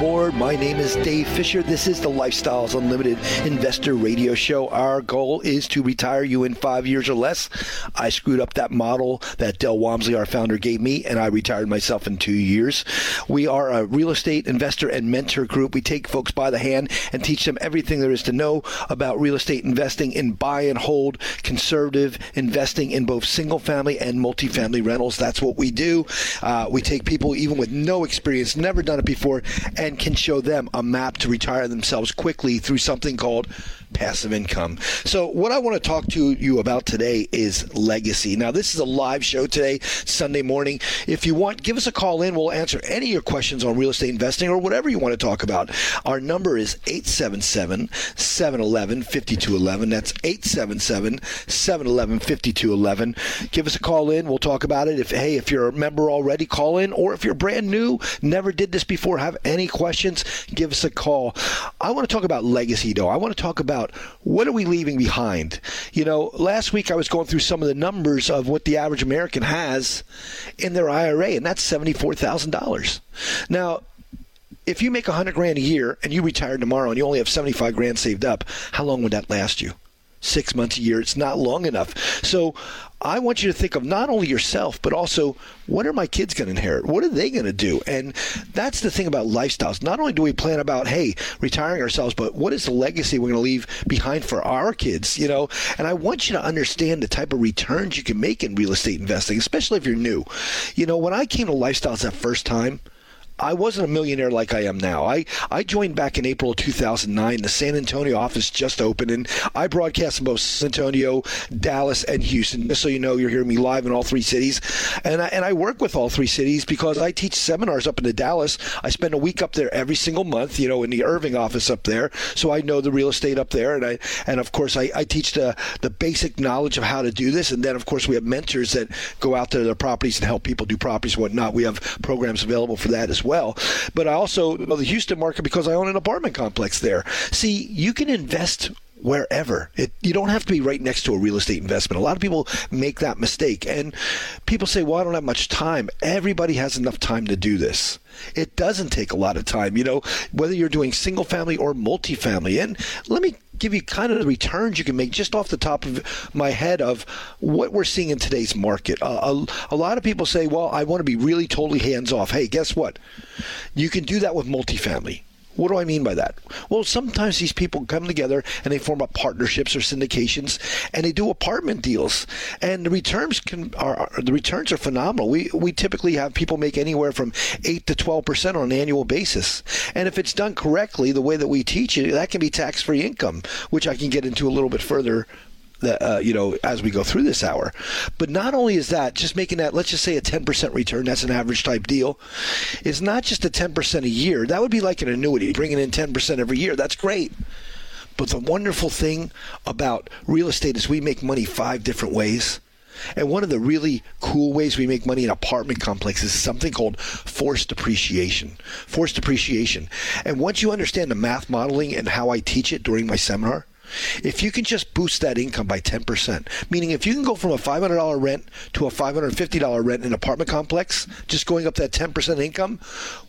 Aboard. My name is Dave Fisher. This is the Lifestyles Unlimited Investor Radio Show. Our goal is to retire you in five years or less. I screwed up that model that Del Walmsley, our founder, gave me, and I retired myself in two years. We are a real estate investor and mentor group. We take folks by the hand and teach them everything there is to know about real estate investing in buy and hold, conservative investing in both single family and multifamily rentals. That's what we do. Uh, we take people even with no experience, never done it before, and can show them a map to retire themselves quickly through something called passive income. So, what I want to talk to you about today is legacy. Now, this is a live show today, Sunday morning. If you want, give us a call in. We'll answer any of your questions on real estate investing or whatever you want to talk about. Our number is 877 711 5211. That's 877 711 5211. Give us a call in. We'll talk about it. If, hey, if you're a member already, call in. Or if you're brand new, never did this before, have any questions, give us a call. I want to talk about legacy, though. I want to talk about about what are we leaving behind? You know, last week I was going through some of the numbers of what the average American has in their IRA, and that's $74,000. Now, if you make 100 grand a year and you retire tomorrow and you only have 75 grand saved up, how long would that last you? Six months a year. It's not long enough. So I want you to think of not only yourself, but also what are my kids going to inherit? What are they going to do? And that's the thing about lifestyles. Not only do we plan about, hey, retiring ourselves, but what is the legacy we're going to leave behind for our kids, you know? And I want you to understand the type of returns you can make in real estate investing, especially if you're new. You know, when I came to lifestyles that first time, I wasn't a millionaire like I am now. I, I joined back in April of 2009. The San Antonio office just opened, and I broadcast in both San Antonio, Dallas, and Houston. Just so you know, you're hearing me live in all three cities. And I, and I work with all three cities because I teach seminars up in the Dallas. I spend a week up there every single month, you know, in the Irving office up there. So I know the real estate up there. And I and of course, I, I teach the, the basic knowledge of how to do this. And then, of course, we have mentors that go out to their properties and help people do properties and whatnot. We have programs available for that as well well. But I also know the Houston market because I own an apartment complex there. See, you can invest wherever. It, you don't have to be right next to a real estate investment. A lot of people make that mistake. And people say, well, I don't have much time. Everybody has enough time to do this. It doesn't take a lot of time, you know, whether you're doing single family or multifamily. And let me give you kind of the returns you can make just off the top of my head of what we're seeing in today's market. Uh, a, a, lot of people say, well, I want to be really totally hands off. Hey, guess what? You can do that with multifamily. What do I mean by that? Well, sometimes these people come together and they form up partnerships or syndications, and they do apartment deals, and the returns can are the returns are phenomenal. We we typically have people make anywhere from eight to twelve percent on an annual basis, and if it's done correctly, the way that we teach it, that can be tax free income, which I can get into a little bit further uh, you know as we go through this hour. But not only is that just making that let's just say a 10% return, that's an average type deal. It's not just a 10% a year. That would be like an annuity, bringing in 10% every year. That's great. But the wonderful thing about real estate is we make money five different ways. And one of the really cool ways we make money in apartment complexes is something called forced appreciation. Forced appreciation. And once you understand the math modeling and how I teach it during my seminar, if you can just boost that income by 10%, meaning if you can go from a $500 rent to a $550 rent in an apartment complex, just going up that 10% income,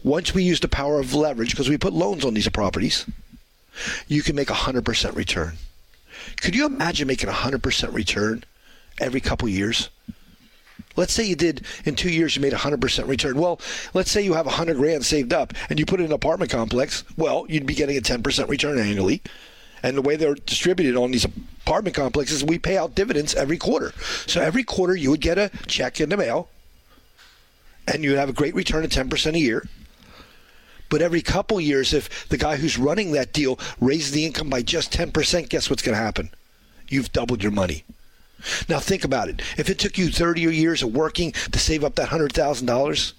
once we use the power of leverage, because we put loans on these properties, you can make a 100% return. Could you imagine making a 100% return every couple years? Let's say you did in two years, you made a 100% return. Well, let's say you have 100 grand saved up and you put it in an apartment complex. Well, you'd be getting a 10% return annually and the way they're distributed on these apartment complexes, we pay out dividends every quarter. So every quarter you would get a check in the mail, and you'd have a great return of 10% a year. But every couple years, if the guy who's running that deal raises the income by just 10%, guess what's going to happen? You've doubled your money. Now think about it. If it took you 30 years of working to save up that $100,000,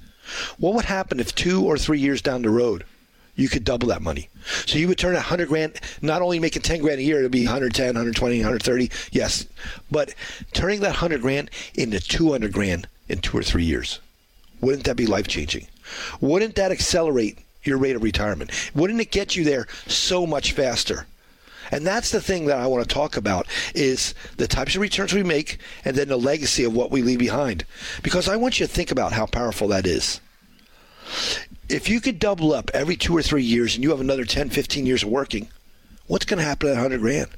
what would happen if two or three years down the road you could double that money. So you would turn a hundred grand, not only making ten grand a year, it'd be 110, 120, 130, yes, but turning that hundred grand into 200 grand in two or three years. Wouldn't that be life changing? Wouldn't that accelerate your rate of retirement? Wouldn't it get you there so much faster? And that's the thing that I want to talk about is the types of returns we make and then the legacy of what we leave behind. Because I want you to think about how powerful that is. If you could double up every two or three years and you have another 10, 15 years of working, what's going to happen at 100 grand?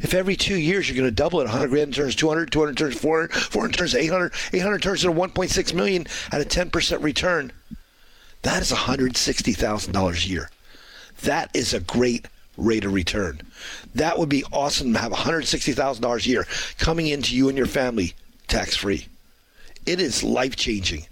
If every two years you're going to double it, 100 grand turns 200, 200 turns 400, 400 turns 800, 800 turns into 1.6 million at a 10% return, that is $160,000 a year. That is a great rate of return. That would be awesome to have $160,000 a year coming into you and your family tax free. It is life changing.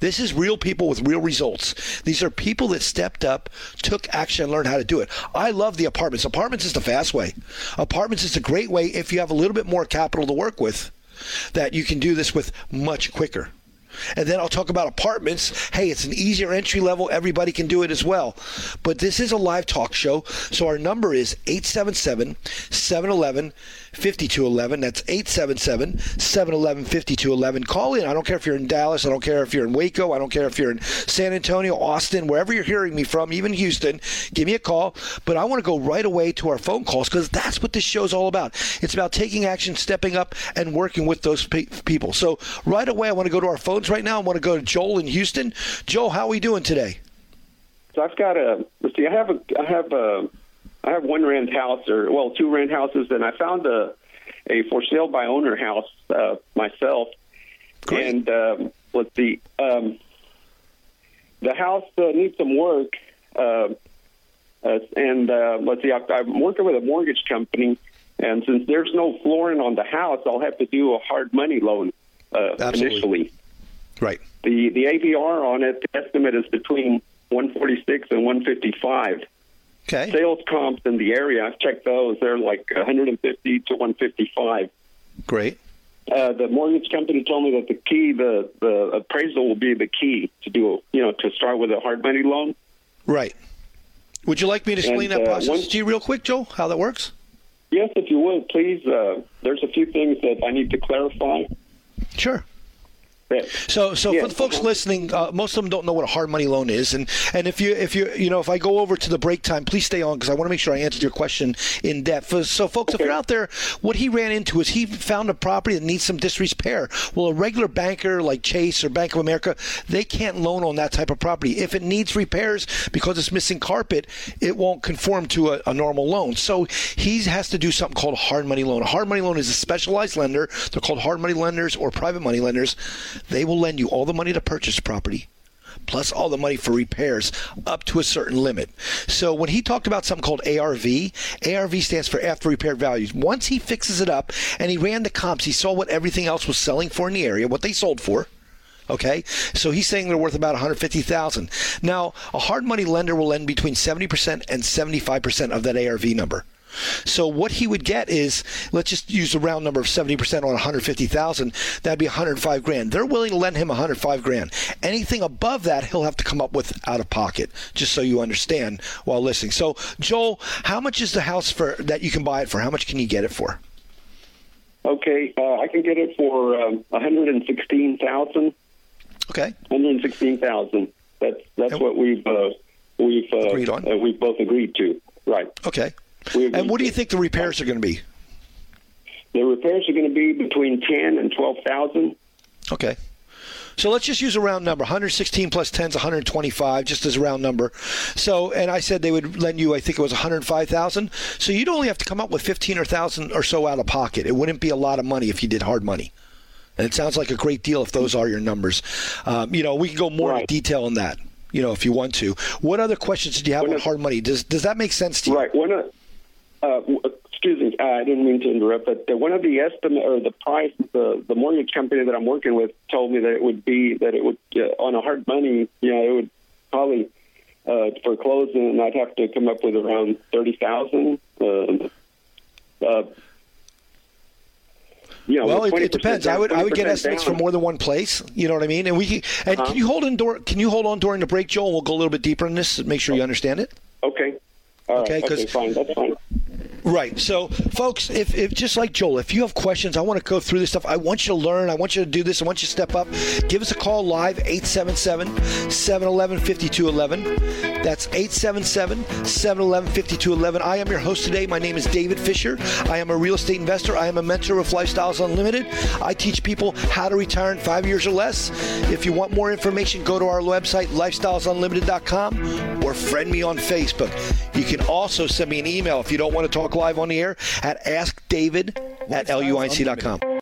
This is real people with real results. These are people that stepped up, took action, and learned how to do it. I love the apartments. Apartments is the fast way. Apartments is a great way if you have a little bit more capital to work with, that you can do this with much quicker. And then I'll talk about apartments. Hey, it's an easier entry level. Everybody can do it as well. But this is a live talk show. So our number is 877 711 5211. That's 877 711 5211. Call in. I don't care if you're in Dallas. I don't care if you're in Waco. I don't care if you're in San Antonio, Austin, wherever you're hearing me from, even Houston. Give me a call. But I want to go right away to our phone calls because that's what this show's all about. It's about taking action, stepping up, and working with those pe- people. So right away, I want to go to our phones right now. I want to go to Joel in Houston. Joel, how are we doing today? So I've got a. Let's see. I have a. I have a I have one rent house, or well, two rent houses, and I found a a for sale by owner house uh, myself. Great. And um, let's see, um, the house uh, needs some work, uh, uh, and uh, let's see, I, I'm working with a mortgage company, and since there's no flooring on the house, I'll have to do a hard money loan uh, Absolutely. initially. Right. The the ARV on it, the estimate is between 146 and 155 Okay. sales comps in the area. I've checked those; they're like 150 to 155. Great. Uh, the mortgage company told me that the key, the the appraisal, will be the key to do, you know, to start with a hard money loan. Right. Would you like me to explain And, that uh, process once- to you real quick, Joe? How that works? Yes, if you would, please. Uh, there's a few things that I need to clarify. Sure. So, so Yeah, for the folks listening, uh, most of them don't know what a hard money loan is, and and if you if you you know if I go over to the break time, please stay on because I want to make sure I answered your question in depth. So, folks, if you're out there, what he ran into is he found a property that needs some disrepair. Well, a regular banker like Chase or Bank of America, they can't loan on that type of property. If it needs repairs because it's missing carpet, it won't conform to a, a normal loan. So he has to do something called a hard money loan. A hard money loan is a specialized lender. They're called hard money lenders or private money lenders. They will lend you all the money to purchase property plus all the money for repairs up to a certain limit. So when he talked about something called ARV, ARV stands for after repaired values. Once he fixes it up and he ran the comps, he saw what everything else was selling for in the area, what they sold for. Okay, so he's saying they're worth about 150,000. Now, a hard money lender will lend between 70% and 75% of that ARV number. So what he would get is, let's just use a round number of 70% on 150,000. That'd be 105 grand. They're willing to lend him 105 grand. Anything above that, he'll have to come up with out of pocket. Just so you understand while listening. So Joel, how much is the house for that you can buy it for? How much can you get it for? okay, uh, I can get it for um, 116,000. Okay. 116,000. That's that's And- what we've uh, we've uh, Agreed on. Uh, we've both agreed to. Right. Okay. We And what do you think the repairs are going to be? The repairs are going to be between 10 and 12,000. Okay. So let's just use a round number. 116 plus 10 is 125, just as a round number. So, and I said they would lend you, I think it was 105,000. So you'd only have to come up with 15 or thousand or so out of pocket. It wouldn't be a lot of money if you did hard money. And it sounds like a great deal if those are your numbers. Um, you know, we can go more into Right. detail on that. You know, if you want to. What other questions did you have One on hard money? Does does that make sense to you? Right. One uh, excuse me, uh, I didn't mean to interrupt, but uh, one of the estimate or the price the the mortgage company that I'm working with told me that it would be that it would uh, on a hard money, you know, it would probably uh, for closing, I'd have to come up with around thirty thousand. Uh, uh, you know, well, it, it 20% depends. I would I would get estimates down. from more than one place. You know what I mean? And we can, and Uh-huh. can you hold in door, Can you hold on during the break, Joel? We'll go a little bit deeper in this. to Make sure you understand it. Okay. All right. Okay, 'cause- Okay, fine. That's fine. Right. So, folks, if, if just like Joel, if you have questions, I want to go through this stuff. I want you to learn. I want you to do this. I want you to step up. Give us a call live, 877 711 5211. That's 877 711 5211. I am your host today. My name is David Fisher. I am a real estate investor. I am a mentor with Lifestyles Unlimited. I teach people how to retire in five years or less. If you want more information, go to our website, lifestylesunlimited.com, or friend me on Facebook. You can also send me an email if you don't want to talk live on the air at askdavid at luinc.com.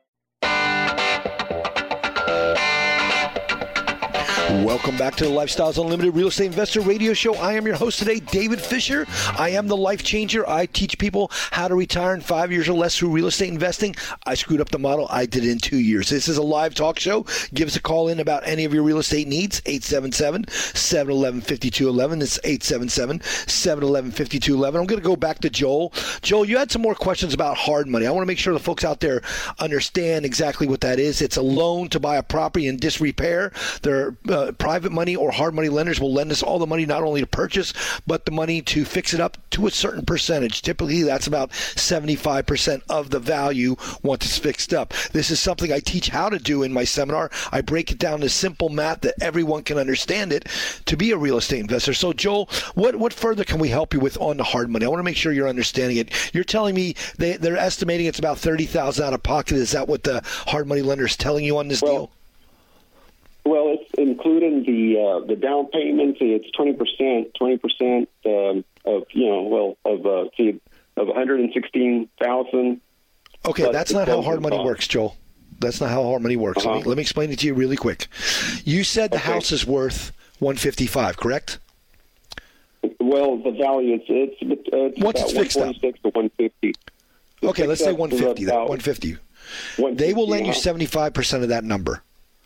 Welcome back to the Lifestyles Unlimited Real Estate Investor Radio Show. I am your host today, David Fisher. I am the life changer. I teach people how to retire in five years or less through real estate investing. I screwed up the model. I did it in two years. This is a live talk show. Give us a call in about any of your real estate needs. 877-711-5211. It's 877-711-5211. I'm going to go back to Joel. Joel, you had some more questions about hard money. I want to make sure the folks out there understand exactly what that is. It's a loan to buy a property in disrepair. There uh, private money or hard money lenders will lend us all the money not only to purchase but the money to fix it up to a certain percentage. Typically, that's about 75% of the value once it's fixed up. This is something I teach how to do in my seminar. I break it down to simple math that everyone can understand it to be a real estate investor. So, Joel, what what further can we help you with on the hard money? I want to make sure you're understanding it. You're telling me they, they're estimating it's about 30000 out of pocket. Is that what the hard money lender is telling you on this Well, deal? Well, it's including the uh, the down payment. It's twenty percent, twenty percent um, of you know, well, of uh, see, of one hundred and sixteen thousand. Okay, that's not how hard money cost. works, Joel. That's not how hard money works. Let, me, Uh-huh. let me explain it to you really quick. You said the Okay. house is worth 155, correct? Well, the value it's it's, it's Once about it's fixed up. one to one fifty. Okay, let's say 150. Then, about 150. They will lend you 75% of that number.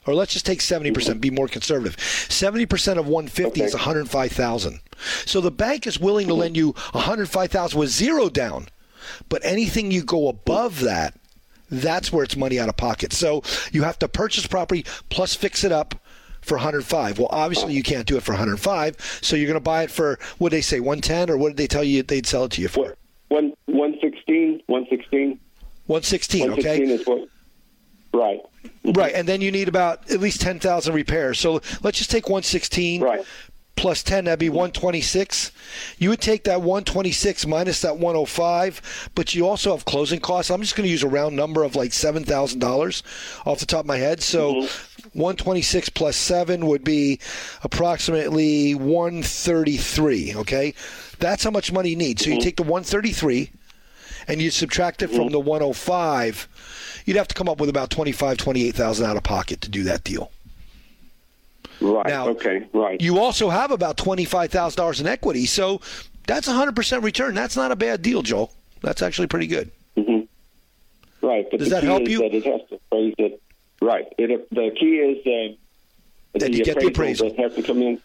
Or let's just take 70%, be more conservative. 70% of 150 is 105,000. So the bank is willing to lend you 105,000 with zero down. But anything you go above that, that's where it's money out of pocket. So you have to purchase property plus fix it up for 105. Well, obviously you can't do it for 105, so you're going to buy it for what did they say 110 or what did they tell you they'd sell it to you for? One one sixteen, one sixteen, 116, one okay? sixteen is what. Right. Right, and then you need about at least ten thousand repairs. So let's just take one sixteen Right. plus ten. That'd be one twenty six. You would take that one twenty six minus that one hundred five, but you also have closing costs. I'm just going to use a round number of like seven thousand dollars off the top of my head. So. Mm-hmm. 126 plus 7 would be approximately 133, okay? That's how much money you need. So you mm-hmm. take the 133 and you subtract it from the 105, you'd have to come up with about 25, 28,000 out of pocket to do that deal. Right. Now, okay. Right. You also have about $25,000 in equity, so that's 100% return. That's not a bad deal, Joel. That's actually pretty good. Right. But Does the that help you? That it has to appraise it. Right. It, the key is uh, That you get the appraisal. that has to come in.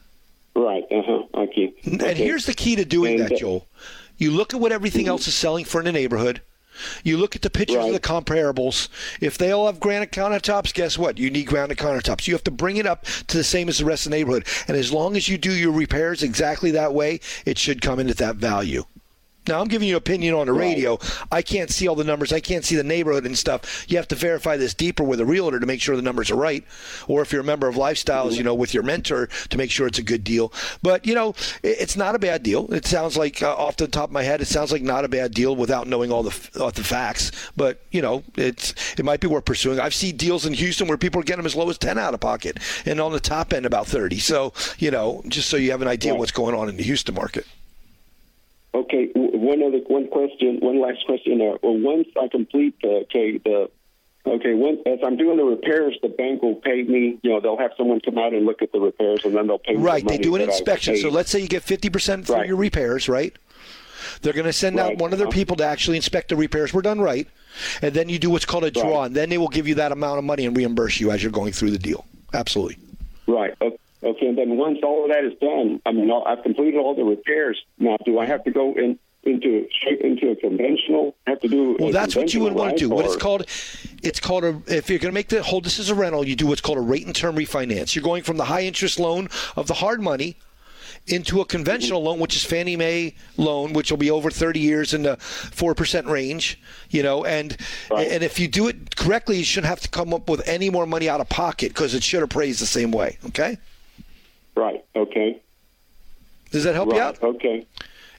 Right. Uh huh. Okay. And okay. here's the key to doing And, that, uh, Joel. You look at what everything else is selling for in the neighborhood. You look at the pictures of the comparables. If they all have granite countertops, guess what? You need granite countertops. You have to bring it up to the same as the rest of the neighborhood. And as long as you do your repairs exactly that way, it should come in at that value. Now I'm giving you an opinion on the radio. I can't see all the numbers. I can't see the neighborhood and stuff. You have to verify this deeper with a realtor to make sure the numbers are right, or if you're a member of Lifestyles, you know, with your mentor to make sure it's a good deal. But you know, it's not a bad deal. It sounds like uh, off the top of my head, it sounds like not a bad deal without knowing all the all the facts. But you know, it's it might be worth pursuing. I've seen deals in Houston where people are getting them as low as ten out of pocket, and on the top end about thirty. So you know, just so you have an idea Right. what's going on in the Houston market. Okay. One other one question. One last question. Uh, well, once I complete the okay the Okay, as I'm doing the repairs, the bank will pay me. You know, they'll have someone come out and look at the repairs, and then they'll pay. me Right. The They do an money that I inspection. So let's say you get 50% for Right. your repairs, right? They're going to send out one of their people to actually inspect the repairs were done right. And then you do what's called a draw, Right. and then they will give you that amount of money and reimburse you as you're going through the deal. Absolutely. Right. o- Okay. And then once all of that is done, I mean, I've completed all the repairs. Now, do I have to go in into into a conventional? Have to do? Well, that's what you would want to do. conventional What it's called, it's called a. If you're going to make the whole, this is a rental. You do what's called a rate and term refinance. You're going from the high interest loan of the hard money into a conventional loan, which is Fannie Mae loan, which will be over 30 years in the four percent range. You know, and Right. and if you do it correctly, you shouldn't have to come up with any more money out of pocket because it should appraise the same way. Okay, Right. Okay. does that help you out? Okay.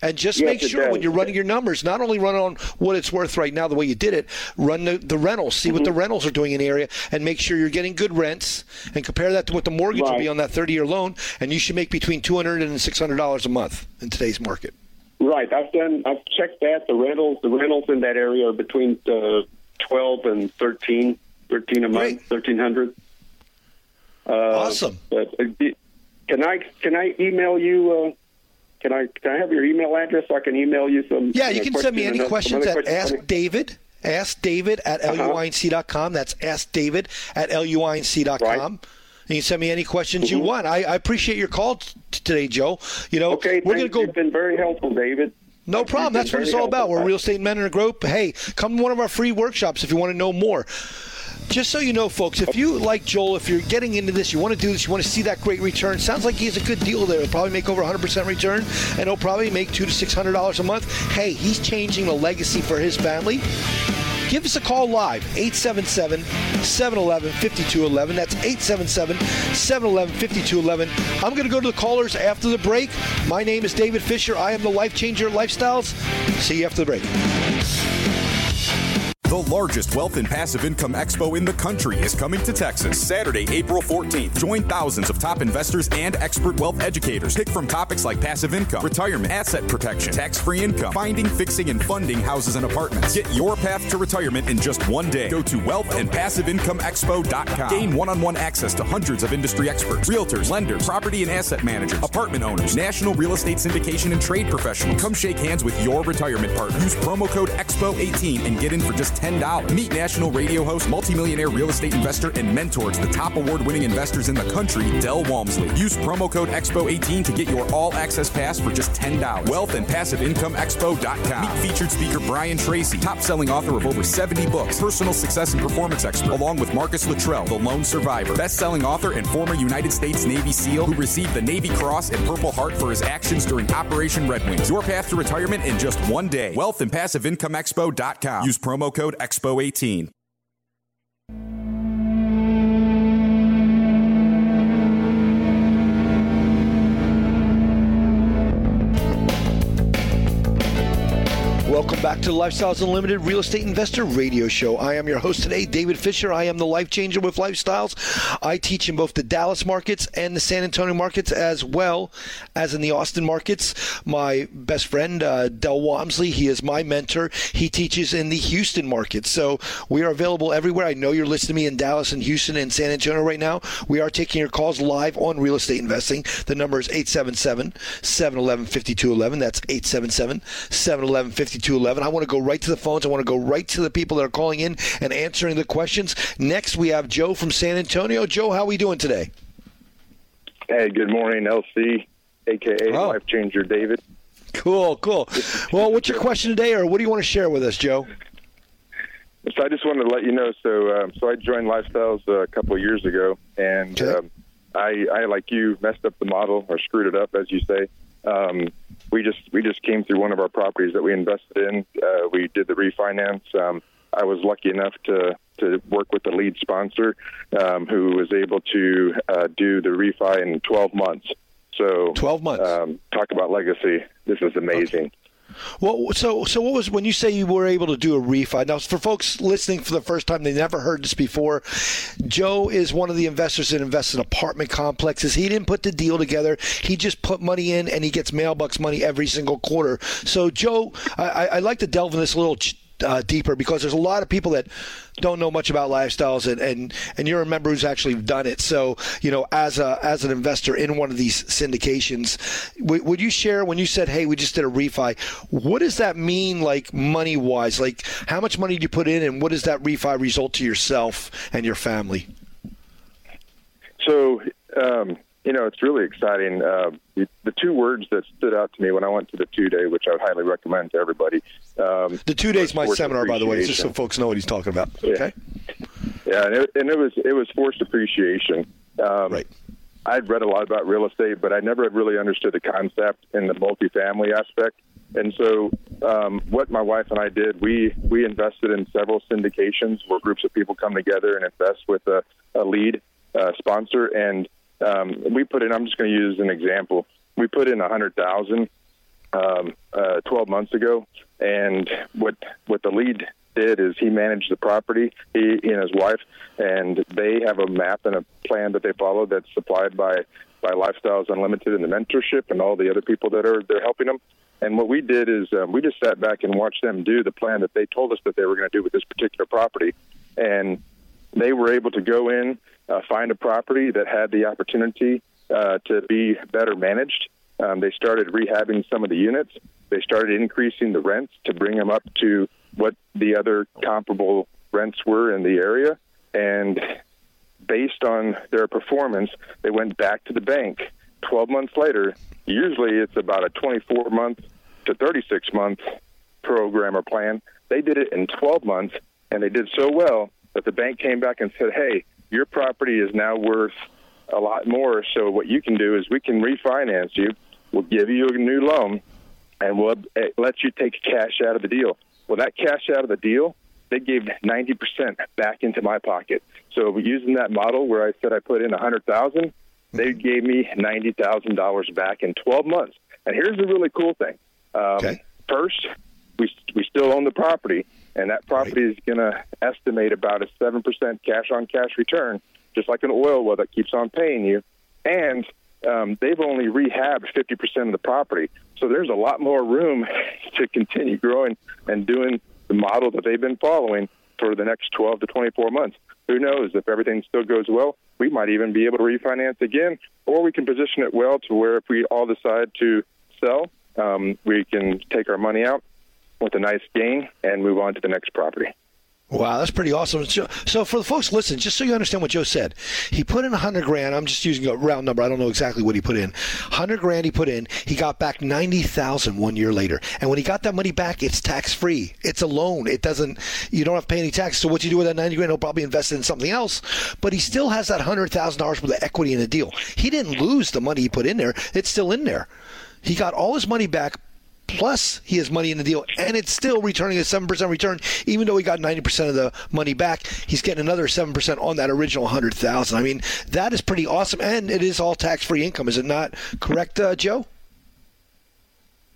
And just Yes, make sure when you're running your numbers, not only run on what it's worth right now, the way you did it, run the, the rentals, see Mm-hmm. what the rentals are doing in the area, and make sure you're getting good rents, and compare that to what the mortgage will be on that 30 year loan, and you should make between $200 and $600 a month in today's market. Right. I've done. I've checked that. The rentals. The rentals in that area are between uh, twelve and 13, 13 a month, thirteen hundred. Uh, Awesome. But uh, can I can I email you? Can I can I have your email address so I can email you some? Yeah, you can send me any questions at questions? Ask David. Ask David at Uh-huh. luinc.com. That's Ask David at luinc.com. Right. And you can send me any questions you want. I, I appreciate your call t- today, Joe. You know, Okay, we're going to go You've been very helpful, David. No problem. That's what it's all about. We're real estate men in a group. Hey, come to one of our free workshops if you want to know more. Just so you know, folks, if you like Joel, if you're getting into this, you want to do this, you want to see that great return. Sounds like he has a good deal there. He'll probably make over 100% return, and he'll probably make two to six hundred dollars a month. Hey, he's changing the legacy for his family. Give us a call live, 877 711 5211. That's 877 711 5211. I'm going to go to the callers after the break. My name is David Fisher. I am the Life Changer Lifestyles. See you after the break. The largest wealth and passive income expo in the country is coming to Texas Saturday, April 14th. Join thousands of top investors and expert wealth educators. Pick from topics like passive income, retirement, asset protection, tax free income, finding, fixing, and funding houses and apartments. Get your path to retirement in just one day. Go to wealthandpassiveincomeexpo.com. Gain one on one access to hundreds of industry experts, realtors, lenders, property and asset managers, apartment owners, national real estate syndication, and trade professionals. Come shake hands with your retirement partner. Use promo code EXPO18 and get in for just $10. Meet national radio host, multimillionaire real estate investor, and mentor to the top award winning investors in the country, Del Walmsley. Use promo code EXPO18 to get your all access pass for just $10. Wealth and Passive Income Expo.com. Meet featured speaker Brian Tracy, top selling author of over 70 books, personal success and performance expert, along with Marcus Luttrell, the lone survivor, best selling author and former United States Navy SEAL who received the Navy Cross and Purple Heart for his actions during Operation Red Wings. Your path to retirement in just one day. Wealth and Passive Income Expo.com. Use promo code EXPO18. Welcome back to Lifestyles Unlimited Real Estate Investor Radio Show. I am your host today, David Fisher. I am the life changer with lifestyles. I teach in both the Dallas markets and the San Antonio markets, as well as in the Austin markets. My best friend, uh, Del Walmsley, he is my mentor. He teaches in the Houston market. So we are available everywhere. I know you're listening to me in Dallas and Houston and San Antonio right now. We are taking your calls live on real estate investing. The number is 877 711 5211. That's 877 711 5211. I want to go right to the phones. I want to go right to the people that are calling in and answering the questions. Next, we have Joe from San Antonio. Joe, how are we doing today? Hey, good morning, LC, aka Oh. Life Changer David. Cool, cool. Well, what's your question today, or what do you want to share with us, Joe? So I just wanted to let you know. So, um, so I joined Lifestyles uh, a couple of years ago, and Okay. um, I, I, like you, messed up the model or screwed it up, as you say. Um, we just we just came through one of our properties that we invested in. Uh, we did the refinance. Um, I was lucky enough to to work with the lead sponsor, um, who was able to uh, do the refi in 12 months. So 12 months. Um, talk about legacy. This is amazing. Well, so so what was when you say you were able to do a refi? Now, for folks listening for the first time, they never heard this before. Joe is one of the investors that invests in apartment complexes. He didn't put the deal together. He just put money in, and he gets mailbox money every single quarter. So, Joe, I, I- like to delve in this little. ch- uh, deeper because there's a lot of people that don't know much about lifestyles, and, and and you're a member who's actually done it. So you know, as a as an investor in one of these syndications, w- would you share when you said, "Hey, we just did a refi"? What does that mean, like money wise? Like how much money do you put in, and what does that refi result to yourself and your family? So. Um, you know, it's really exciting. Uh, the, the, two words that stood out to me when I went to the two day, which I would highly recommend to everybody. Um, the two days, my seminar, by the way, just so folks know what he's talking about. Yeah. Okay. Yeah, and it, and it was it was forced appreciation. Um, right. I'd read a lot about real estate, but I never had really understood the concept in the multifamily aspect. And so, um, what my wife and I did, we we invested in several syndications where groups of people come together and invest with a, a lead uh, sponsor and um, we put in. I'm just going to use an example. We put in a hundred thousand um, uh, 12 months ago, and what what the lead did is he managed the property, he, and his wife, and they have a map and a plan that they follow that's supplied by by Lifestyles Unlimited and the mentorship and all the other people that are they're helping them. And what we did is um, we just sat back and watched them do the plan that they told us that they were going to do with this particular property, and they were able to go in uh, find a property that had the opportunity uh, to be better managed. Um, they started rehabbing some of the units. They started increasing the rents to bring them up to what the other comparable rents were in the area. And based on their performance, they went back to the bank 12 months later. Usually it's about a 24 month to 36 month program or plan. They did it in 12 months, and they did so well that the bank came back and said, hey, your property is now worth a lot more. So what you can do is we can refinance you. We'll give you a new loan, and we'll eh, let you take cash out of the deal. Well, that cash out of the deal, they gave 90% back into my pocket. So using that model where I said I put in a 100,000, they mm-hmm. gave me $90,000 back in 12 months. And here's the really cool thing. Um, okay. First, we we still own the property, and that property right. is going to estimate about a 7% cash on cash return, just like an oil well that keeps on paying you. And um, they've only rehabbed 50% of the property. So there's a lot more room to continue growing and doing the model that they've been following for the next 12 to 24 months. Who knows if everything still goes well, we might even be able to refinance again, or we can position it well to where if we all decide to sell, um, we can take our money out with a nice gain and move on to the next property. Wow, that's pretty awesome. So, so, for the folks listen, just so you understand what Joe said, he put in a hundred grand. I'm just using a round number. I don't know exactly what he put in. Hundred grand he put in. He got back ninety thousand one year later. And when he got that money back, it's tax free. It's a loan. It doesn't. You don't have to pay any tax. So what you do with that ninety grand, he'll probably invest it in something else. But he still has that hundred thousand dollars worth of equity in the deal. He didn't lose the money he put in there. It's still in there. He got all his money back plus he has money in the deal, and it's still returning a 7% return, even though he got 90% of the money back. He's getting another 7% on that original 100000 I mean, that is pretty awesome, and it is all tax free income, is it not correct, uh, Joe?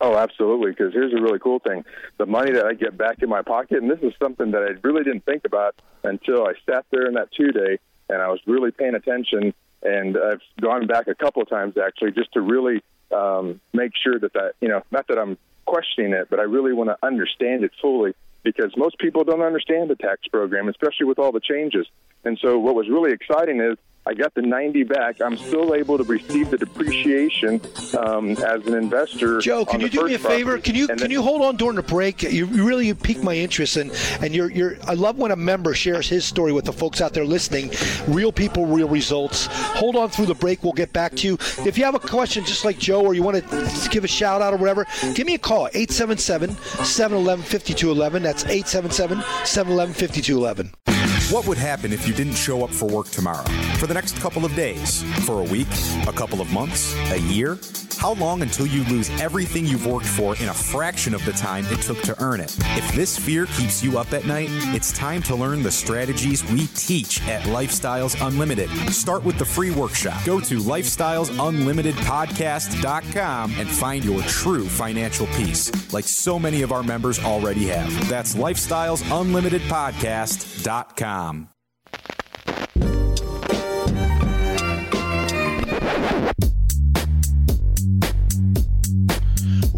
Oh, absolutely. Because here's a really cool thing: the money that I get back in my pocket, and this is something that I really didn't think about until I sat there in that two day, and I was really paying attention. And I've gone back a couple of times actually, just to really um, make sure that that you know not that I'm questioning it, but I really want to understand it fully because most people don't understand the tax program, especially with all the changes. And so, what was really exciting is I got the 90 back. I'm still able to receive the depreciation um, as an investor. Joe, can you do me a favor? Property. Can you and can then, you hold on during the break? You, you really you piqued my interest, and and you're you're. I love when a member shares his story with the folks out there listening. Real people, real results. Hold on through the break. We'll get back to you. If you have a question, just like Joe, or you want to give a shout out or whatever, give me a call. 877-711-5211. That's 877-711-5211. What would happen if you didn't show up for work tomorrow? For the next couple of days? For a week? A couple of months? A year? How long until you lose everything you've worked for in a fraction of the time it took to earn it? If this fear keeps you up at night, it's time to learn the strategies we teach at Lifestyles Unlimited. Start with the free workshop. Go to lifestylesunlimitedpodcast.com and find your true financial peace, like so many of our members already have. That's lifestylesunlimitedpodcast.com.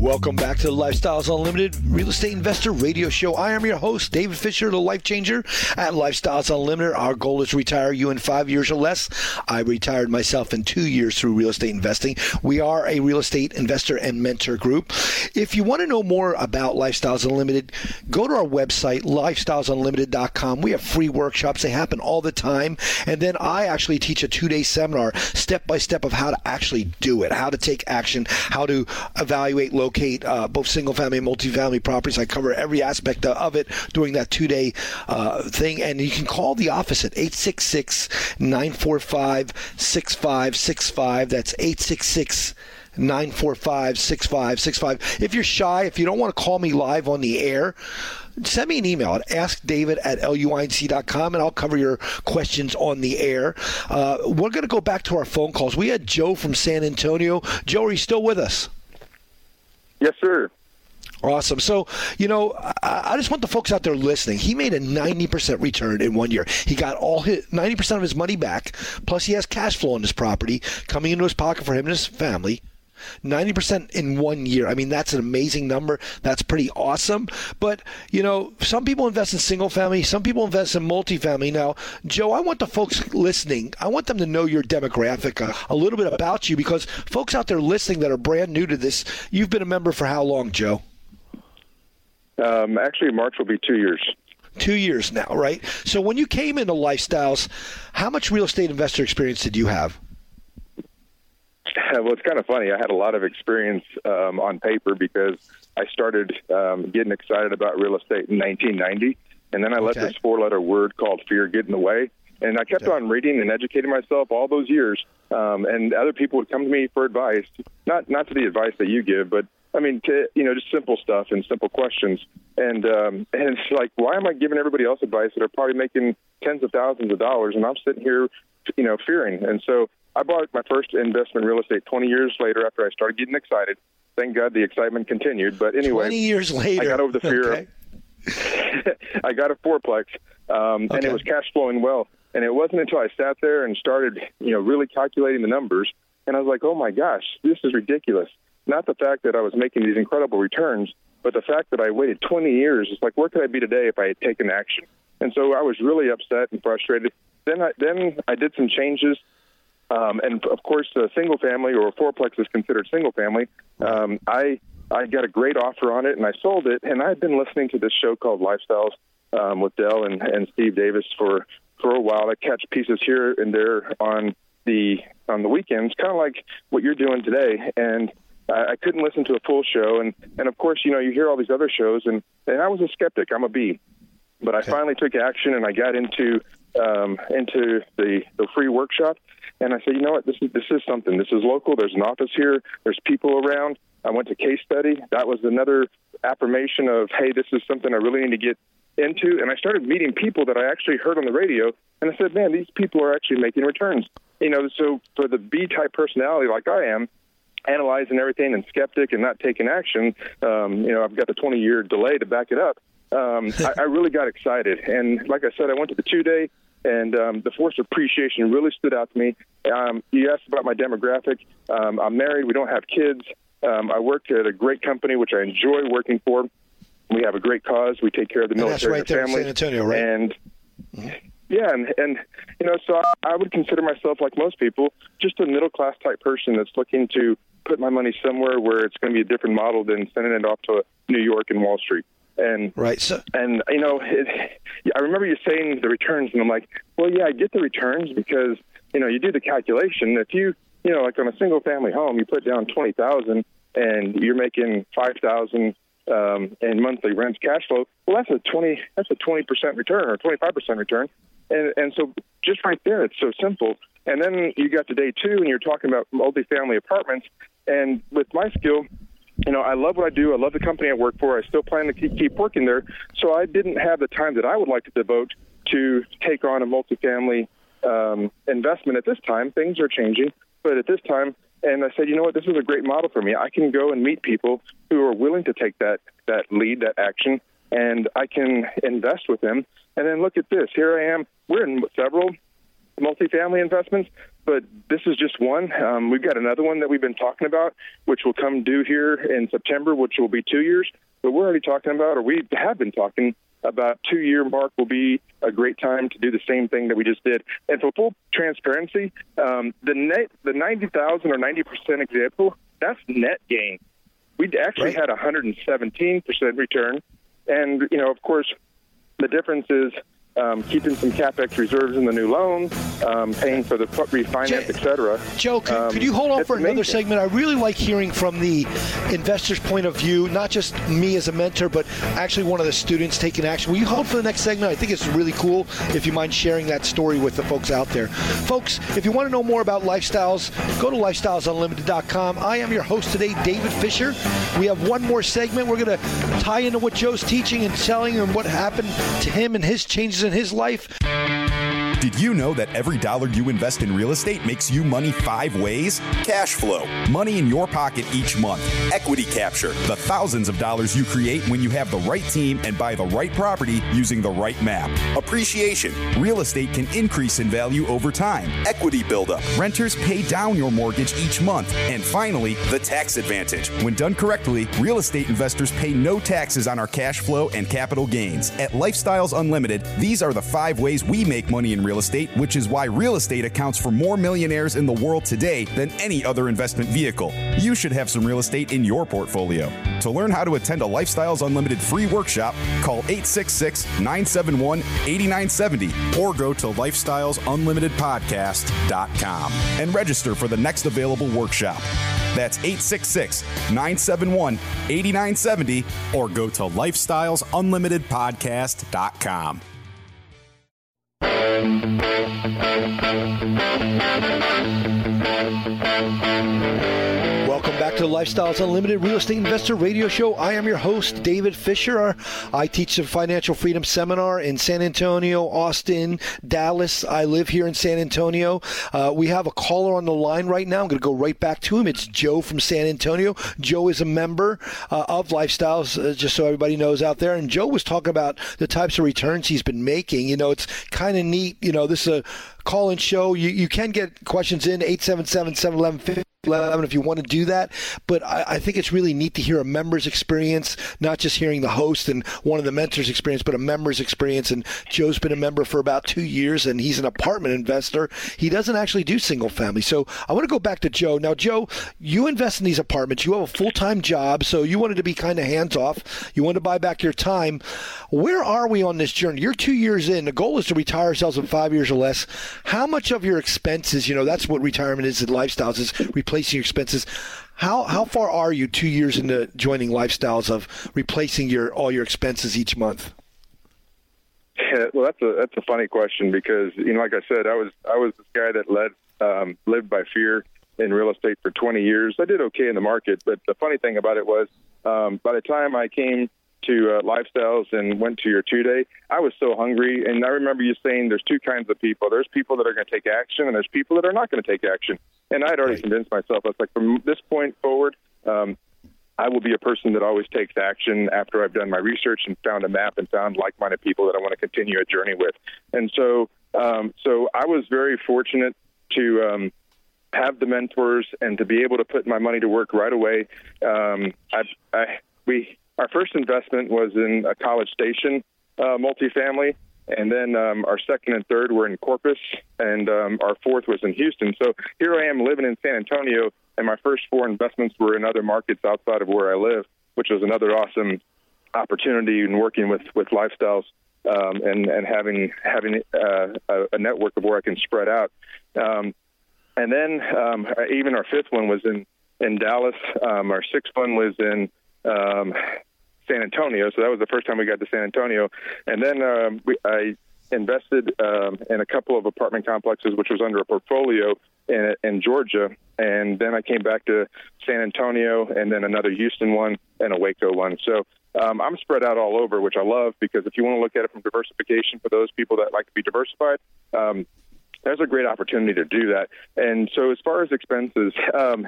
Welcome back to the Lifestyles Unlimited Real Estate Investor Radio Show. I am your host, David Fisher, the Life Changer at Lifestyles Unlimited. Our goal is to retire you in five years or less. I retired myself in two years through real estate investing. We are a real estate investor and mentor group. If you want to know more about Lifestyles Unlimited, go to our website, lifestylesunlimited.com. We have free workshops. They happen all the time. And then I actually teach a two day seminar, step by step, of how to actually do it, how to take action, how to evaluate locate uh, both single family and multifamily properties. I cover every aspect of it during that two day uh, thing. And you can call the office at 866 945 6565. That's 866 945 6565. If you're shy, if you don't want to call me live on the air, send me an email at askdavid at luinc.com and I'll cover your questions on the air. Uh, we're going to go back to our phone calls. We had Joe from San Antonio. Joe, are you still with us? Yes, sir. Awesome. So, you know, I, I, just want the folks out there listening. He made a 90% return in one year. He got all his 90% of his money back, plus he has cash flow on his property coming into his pocket for him and his family. 90% in one year. I mean, that's an amazing number. That's pretty awesome. But, you know, some people invest in single family, some people invest in multifamily. Now, Joe, I want the folks listening, I want them to know your demographic, a, uh, a little bit about you, because folks out there listening that are brand new to this, you've been a member for how long, Joe? Um, actually, March will be two years two years now, right? So when you came into Lifestyles, how much real estate investor experience did you have? well, it's kind of funny. I had a lot of experience um, on paper because I started um, getting excited about real estate in 1990, and then I let this four-letter word called fear get in the way. And I kept okay. on reading and educating myself all those years. Um, and other people would come to me for advice, not not to the advice that you give, but I mean, to, you know, just simple stuff and simple questions. And um, and it's like, why am I giving everybody else advice that are probably making tens of thousands of dollars, and I'm sitting here, you know, fearing? And so I bought my first investment in real estate 20 years later after I started getting excited. Thank God the excitement continued. But anyway, 20 years later, I got over the fear. Okay. I got a fourplex, um, okay. and it was cash flowing well. And it wasn't until I sat there and started, you know, really calculating the numbers, and I was like, "Oh my gosh, this is ridiculous." Not the fact that I was making these incredible returns, but the fact that I waited 20 years. It's like, where could I be today if I had taken action? And so I was really upset and frustrated. Then I, then I did some changes um, and of course, a single family or a fourplex is considered single family. Um, I I got a great offer on it, and I sold it. And I had been listening to this show called Lifestyles um, with Del and, and Steve Davis for for a while. I catch pieces here and there on the on the weekends, kind of like what you're doing today. And I, I couldn't listen to a full show. And and of course, you know, you hear all these other shows, and and I was a skeptic. I'm a B, but I finally took action, and I got into um, into the the free workshop and I said, you know what, this is this is something. This is local. There's an office here. There's people around. I went to case study. That was another affirmation of, hey, this is something I really need to get into. And I started meeting people that I actually heard on the radio, and I said, man, these people are actually making returns. You know, so for the B type personality like I am, analyzing everything and skeptic and not taking action, um, you know, I've got the 20 year delay to back it up. Um, I, I really got excited. And like I said, I went to the two day and um, the force of appreciation really stood out to me. Um, you asked about my demographic. Um, I'm married. We don't have kids. Um, I work at a great company, which I enjoy working for. We have a great cause. We take care of the military and, that's right family. San Antonio, right? And mm-hmm. yeah, and, and you know, so I, I would consider myself, like most people, just a middle class type person that's looking to put my money somewhere where it's going to be a different model than sending it off to New York and Wall Street. And right, so and you know, it, I remember you saying the returns, and I'm like, well, yeah, I get the returns because you know you do the calculation. If you you know, like on a single family home, you put down twenty thousand, and you're making five thousand um, in monthly rent cash flow. Well, that's a twenty that's a twenty percent return or twenty five percent return, and and so just right there, it's so simple. And then you got to day two, and you're talking about multifamily apartments. And with my skill, you know, I love what I do. I love the company I work for. I still plan to keep, working there. So I didn't have the time that I would like to devote to take on a multifamily um, investment at this time. Things are changing, but at this time, and I said, you know what, this is a great model for me. I can go and meet people who are willing to take that that lead, that action, and I can invest with them. And then look at this. Here I am. We're in several multifamily investments, but this is just one. Um, we've got another one that we've been talking about, which will come due here in September, which will be two years. But we're already talking about, or we have been talking about two year mark will be a great time to do the same thing that we just did. And for full transparency, um, the net, the 90,000 or 90% example, that's net gain. We actually right. had 117% return. And, you know, of course, the difference is um, keeping some capex reserves in the new loan, um, paying for the refinance, etc. Joe, could, um, could, you hold on for another amazing. segment? I really like hearing from the investor's point of view, not just me as a mentor, but actually one of the students taking action. Will you hold for the next segment? I think it's really cool if you mind sharing that story with the folks out there. Folks, if you want to know more about lifestyles, go to lifestylesunlimited.com. I am your host today, David Fisher. We have one more segment. We're going to tie into what Joe's teaching and telling and what happened to him and his changes in his life. Did you know that every dollar you invest in real estate makes you money five ways? Cash flow, money in your pocket each month. Equity capture, the thousands of dollars you create when you have the right team and buy the right property using the right map. Appreciation, real estate can increase in value over time. Equity buildup, renters pay down your mortgage each month. And finally, the tax advantage. When done correctly, real estate investors pay no taxes on our cash flow and capital gains. At Lifestyles Unlimited, these are the five ways we make money in real estate, which is why real estate accounts for more millionaires in the world today than any other investment vehicle. You should have some real estate in your portfolio. To learn how to attend a Lifestyles Unlimited free workshop, call 866 971 8970 or go to lifestylesunlimitedpodcast.com and register for the next available workshop. That's 866 971 8970 or go to lifestylesunlimitedpodcast.com. Thank you. Welcome back to Lifestyles Unlimited Real Estate Investor Radio Show. I am your host, David Fisher. I teach the Financial Freedom Seminar in San Antonio, Austin, Dallas. I live here in San Antonio. Uh, we have a caller on the line right now. I'm going to go right back to him. It's Joe from San Antonio. Joe is a member uh, of Lifestyles, uh, just so everybody knows out there. And Joe was talking about the types of returns he's been making. You know, it's kind of neat. You know, this is a call in show. You, you can get questions in 877 711 11 if you want to do that. But I, I, think it's really neat to hear a member's experience, not just hearing the host and one of the mentors' experience, but a member's experience. And Joe's been a member for about two years, and he's an apartment investor. He doesn't actually do single family. So I want to go back to Joe. Now, Joe, you invest in these apartments. You have a full time job, so you wanted to be kind of hands off. You wanted to buy back your time. Where are we on this journey? You're two years in. The goal is to retire ourselves in five years or less. How much of your expenses, you know, that's what retirement is in lifestyles, is replacing your expenses. How how far are you two years into joining lifestyles of replacing your all your expenses each month? Yeah, well, that's a that's a funny question because you know, like I said, I was I was this guy that led um, lived by fear in real estate for 20 years. I did okay in the market, but the funny thing about it was, um, by the time I came to uh, lifestyles and went to your two day, I was so hungry. And I remember you saying there's two kinds of people. There's people that are going to take action, and there's people that are not going to take action. And I had already right. convinced myself. I was like, from this point forward, um, I will be a person that always takes action after I've done my research and found a map and found like-minded people that I want to continue a journey with. And so, um, so I was very fortunate to um, have the mentors and to be able to put my money to work right away. Um, I, I, we our first investment was in a College Station uh, multifamily, and then um, our second and third were in Corpus, and um, our fourth was in Houston. So here I am living in San Antonio, and my first four investments were in other markets outside of where I live, which was another awesome opportunity in working with with lifestyles um, and and having having uh, a, a network of where I can spread out. Um, and then um, even our fifth one was in in Dallas. Um, our sixth one was in um, San Antonio. So that was the first time we got to San Antonio. And then um, we, I invested um, in a couple of apartment complexes, which was under a portfolio in, in Georgia. And then I came back to San Antonio, and then another Houston one and a Waco one. So um, I'm spread out all over, which I love because if you want to look at it from diversification for those people that like to be diversified, um, there's a great opportunity to do that. And so as far as expenses, um,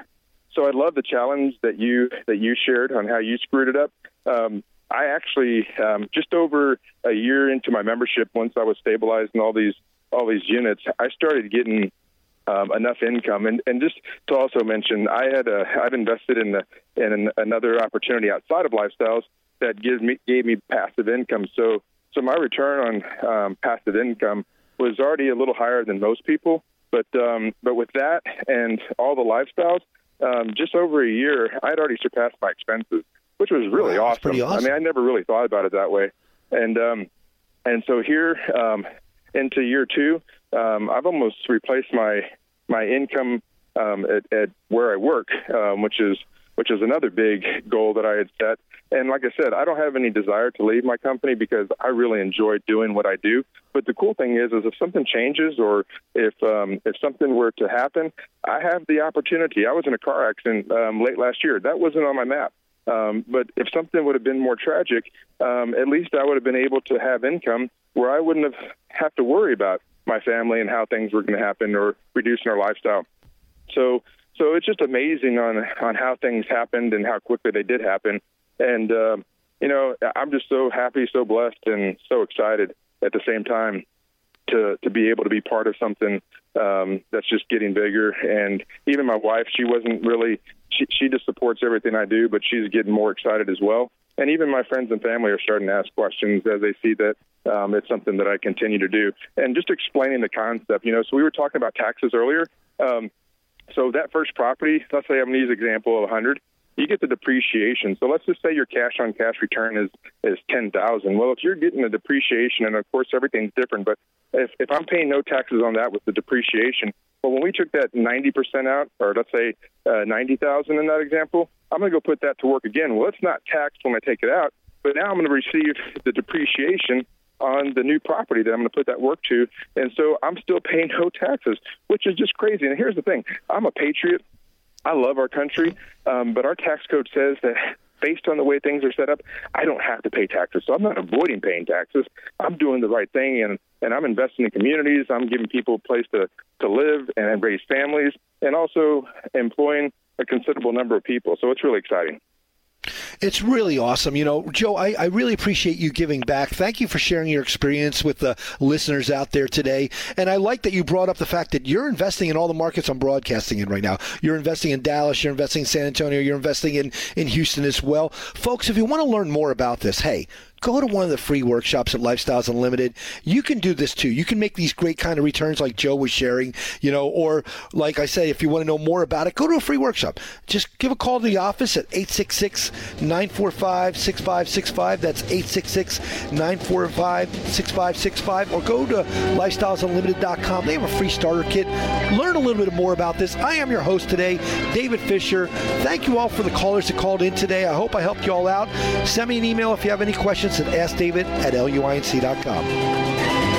so I love the challenge that you that you shared on how you screwed it up. Um, I actually um, just over a year into my membership, once I was stabilized and all these all these units, I started getting um, enough income. And, and just to also mention, I had a, I've invested in the, in another opportunity outside of lifestyles that gives me gave me passive income. So so my return on um, passive income was already a little higher than most people. But um, but with that and all the lifestyles, um, just over a year, I'd already surpassed my expenses, which was really wow, awesome. awesome. I mean, I never really thought about it that way. And um, and so here um, into year two, um, I've almost replaced my my income um, at, at where I work, um, which is which is another big goal that I had set. And like I said, I don't have any desire to leave my company because I really enjoy doing what I do. But the cool thing is, is if something changes or if um, if something were to happen, I have the opportunity. I was in a car accident um, late last year. That wasn't on my map. Um, but if something would have been more tragic, um, at least I would have been able to have income where I wouldn't have have to worry about my family and how things were going to happen or reducing our lifestyle. So so it's just amazing on on how things happened and how quickly they did happen. And uh, you know, I'm just so happy, so blessed, and so excited at the same time to to be able to be part of something um, that's just getting bigger. And even my wife, she wasn't really she she just supports everything I do, but she's getting more excited as well. And even my friends and family are starting to ask questions as they see that um, it's something that I continue to do. And just explaining the concept, you know. So we were talking about taxes earlier. Um, so that first property, let's say I'm going to use example of 100, you get the depreciation. So let's just say your cash on cash return is is 10,000. Well, if you're getting the depreciation, and of course everything's different, but if if I'm paying no taxes on that with the depreciation, well, when we took that 90% out, or let's say uh, 90,000 in that example, I'm going to go put that to work again. Well, it's not taxed when I take it out, but now I'm going to receive the depreciation on the new property that I'm going to put that work to. And so I'm still paying no taxes, which is just crazy. And here's the thing I'm a patriot. I love our country, um, but our tax code says that based on the way things are set up, I don't have to pay taxes. So I'm not avoiding paying taxes. I'm doing the right thing, and, and I'm investing in communities. I'm giving people a place to, to live and raise families, and also employing a considerable number of people. So it's really exciting. It's really awesome. You know, Joe, I, I, really appreciate you giving back. Thank you for sharing your experience with the listeners out there today. And I like that you brought up the fact that you're investing in all the markets I'm broadcasting in right now. You're investing in Dallas, you're investing in San Antonio, you're investing in, in Houston as well. Folks, if you want to learn more about this, hey, go to one of the free workshops at Lifestyles Unlimited. You can do this too. You can make these great kind of returns like Joe was sharing, you know, or like I say, if you want to know more about it, go to a free workshop. Just give a call to the office at 866 945 6565. That's 866 945 6565. Or go to lifestylesunlimited.com. They have a free starter kit. Learn a little bit more about this. I am your host today, David Fisher. Thank you all for the callers that called in today. I hope I helped you all out. Send me an email if you have any questions at askdavid at luinc.com.